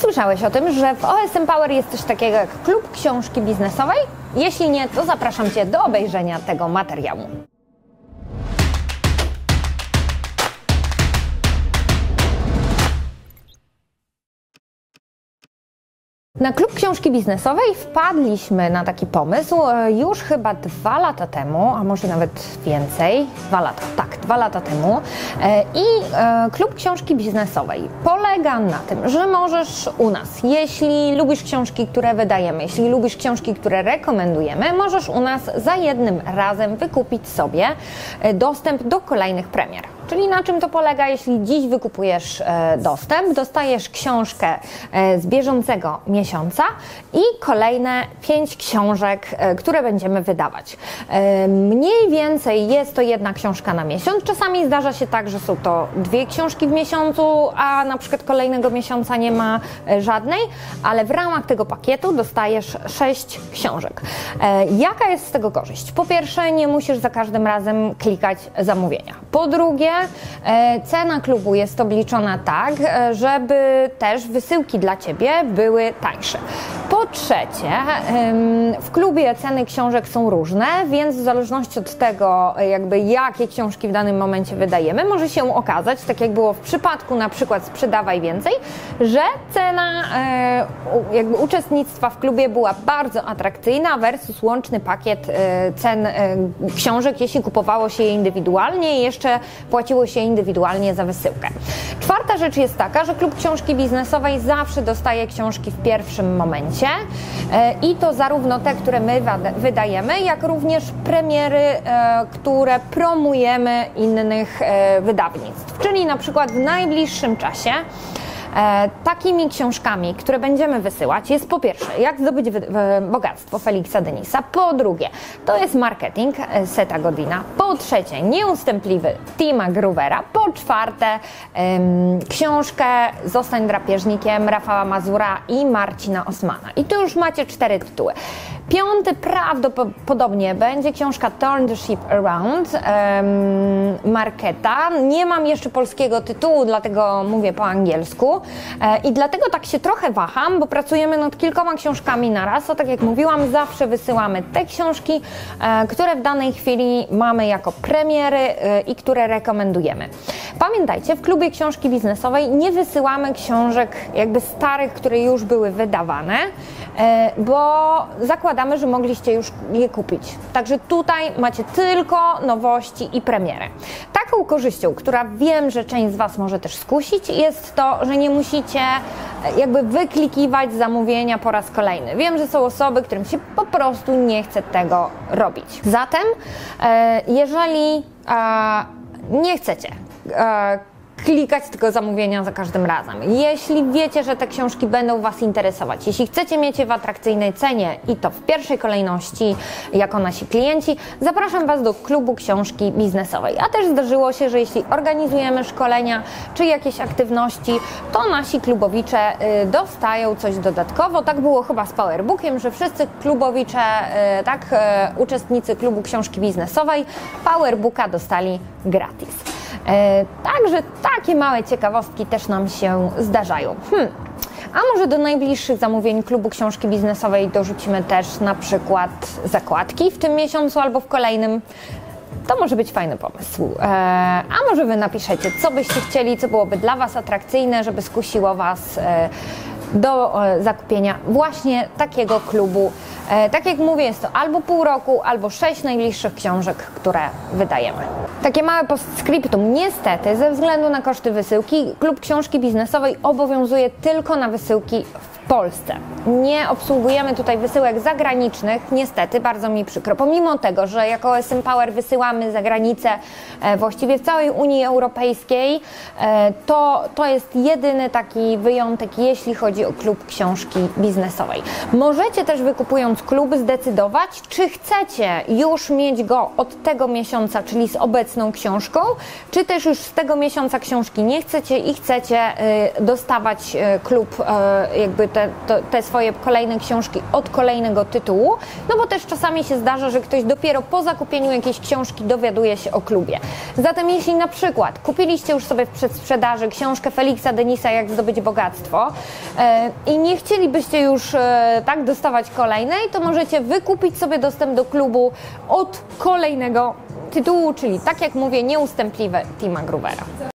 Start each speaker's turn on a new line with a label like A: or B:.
A: Słyszałeś o tym, że w OSM Power jest coś takiego jak klub książki biznesowej? Jeśli nie, to zapraszam Cię do obejrzenia tego materiału. Na klub książki biznesowej wpadliśmy na taki pomysł e, już chyba dwa lata temu, a może nawet więcej, dwa lata, tak, dwa lata temu. E, I e, klub książki biznesowej polega na tym, że możesz u nas, jeśli lubisz książki, które wydajemy, jeśli lubisz książki, które rekomendujemy, możesz u nas za jednym razem wykupić sobie dostęp do kolejnych premier. Czyli na czym to polega? Jeśli dziś wykupujesz e, dostęp, dostajesz książkę e, z bieżącego miesiąca i kolejne pięć książek, e, które będziemy wydawać. Mniej więcej jest to jedna książka na miesiąc. Czasami zdarza się tak, że są to dwie książki w miesiącu, a na przykład kolejnego miesiąca nie ma żadnej, ale w ramach tego pakietu dostajesz sześć książek. Jaka jest z tego korzyść? Po pierwsze, nie musisz za każdym razem klikać zamówienia. Po drugie, cena klubu jest obliczona tak, e, żeby też wysyłki dla Ciebie były tańsze. Po trzecie, w klubie ceny książek są różne, więc w zależności od tego, jakby jakie książki w danym momencie wydajemy, może się okazać, tak jak było w przypadku na przykład sprzedawaj więcej, że cena e, jakby uczestnictwa w klubie była bardzo atrakcyjna versus łączny pakiet cen książek, jeśli kupowało się je indywidualnie i jeszcze płaciło się indywidualnie za wysyłkę. Czwarta rzecz jest taka, że klub książki biznesowej zawsze dostaje książki w pierwszym momencie e, i to zarówno te, które my wydajemy, jak również premiery, e, które promujemy innych e, wydawnictw. Czyli na przykład w najbliższym czasie takimi książkami, które będziemy wysyłać, jest po pierwsze, jak zdobyć bogactwo Felixa Denisa, po drugie, to jest marketing e, Seta Godina, po trzecie, nieustępliwy Tima Groovera, po czwarte, książkę Zostań drapieżnikiem Rafała Mazura i Marcina Osmana. I tu już macie cztery tytuły. Piąty prawdopodobnie będzie książka Turn the Ship Around um, Marketa. Nie mam jeszcze polskiego tytułu, dlatego mówię po angielsku. E, I dlatego tak się trochę waham, bo pracujemy nad kilkoma książkami na raz. A tak jak mówiłam, zawsze wysyłamy te książki, e, które w danej chwili mamy jako premiery e, i które rekomendujemy. Pamiętajcie, w klubie książki biznesowej nie wysyłamy książek jakby starych, które już były wydawane, bo zakładamy, że mogliście już je kupić. Także tutaj macie tylko nowości i premiery. Taką korzyścią, która wiem, że część z Was może też skusić, jest to, że nie musicie e, jakby wyklikiwać zamówienia po raz kolejny. Wiem, że są osoby, którym się po prostu nie chce tego robić. Zatem, e, jeżeli nie chcecie klikać tylko zamówienia za każdym razem. Jeśli wiecie, że te książki będą Was interesować, jeśli chcecie mieć je w atrakcyjnej cenie i to w pierwszej kolejności jako nasi klienci, zapraszam Was do klubu książki biznesowej. A też zdarzyło się, że jeśli organizujemy szkolenia czy jakieś aktywności, to nasi klubowicze y, dostają coś dodatkowo. Tak było chyba z Powerbookiem, że wszyscy klubowicze, y, tak, y, uczestnicy klubu książki biznesowej Powerbooka dostali gratis. E, także takie małe ciekawostki też nam się zdarzają. Hmm. A może do najbliższych zamówień klubu książki biznesowej dorzucimy też na przykład zakładki w tym miesiącu albo w kolejnym. To może być fajny pomysł. E, a może Wy napiszecie, co byście chcieli, co byłoby dla Was atrakcyjne, żeby skusiło Was e, do zakupienia właśnie takiego klubu. E, tak jak mówię, jest to albo pół roku, albo sześć najbliższych książek, które wydajemy. Takie małe postscriptum. Niestety, ze względu na koszty wysyłki, klub książki biznesowej obowiązuje tylko na wysyłki w Polsce. Nie obsługujemy tutaj wysyłek zagranicznych, niestety, bardzo mi przykro. Pomimo tego, że jako SM Power wysyłamy za granicę e, właściwie w całej Unii Europejskiej, e, to, to jest jedyny taki wyjątek, jeśli chodzi o klub książki biznesowej. Możecie też wykupując klub zdecydować, czy chcecie już mieć go od tego miesiąca, czyli z obecną książką, czy też już z tego miesiąca książki nie chcecie i chcecie e, dostawać klub jakby te, to, te swoje kolejne książki od kolejnego tytułu, no bo też czasami się zdarza, że ktoś dopiero po zakupieniu jakiejś książki dowiaduje się o klubie. Zatem jeśli na przykład kupiliście już sobie w przedsprzedaży książkę Feliksa Denisa Jak zdobyć bogactwo e, i nie chcielibyście już e, tak dostawać kolejnej, to możecie wykupić sobie dostęp do klubu od kolejnego tytułu, czyli tak jak mówię, nieustępliwe Tima Groovera.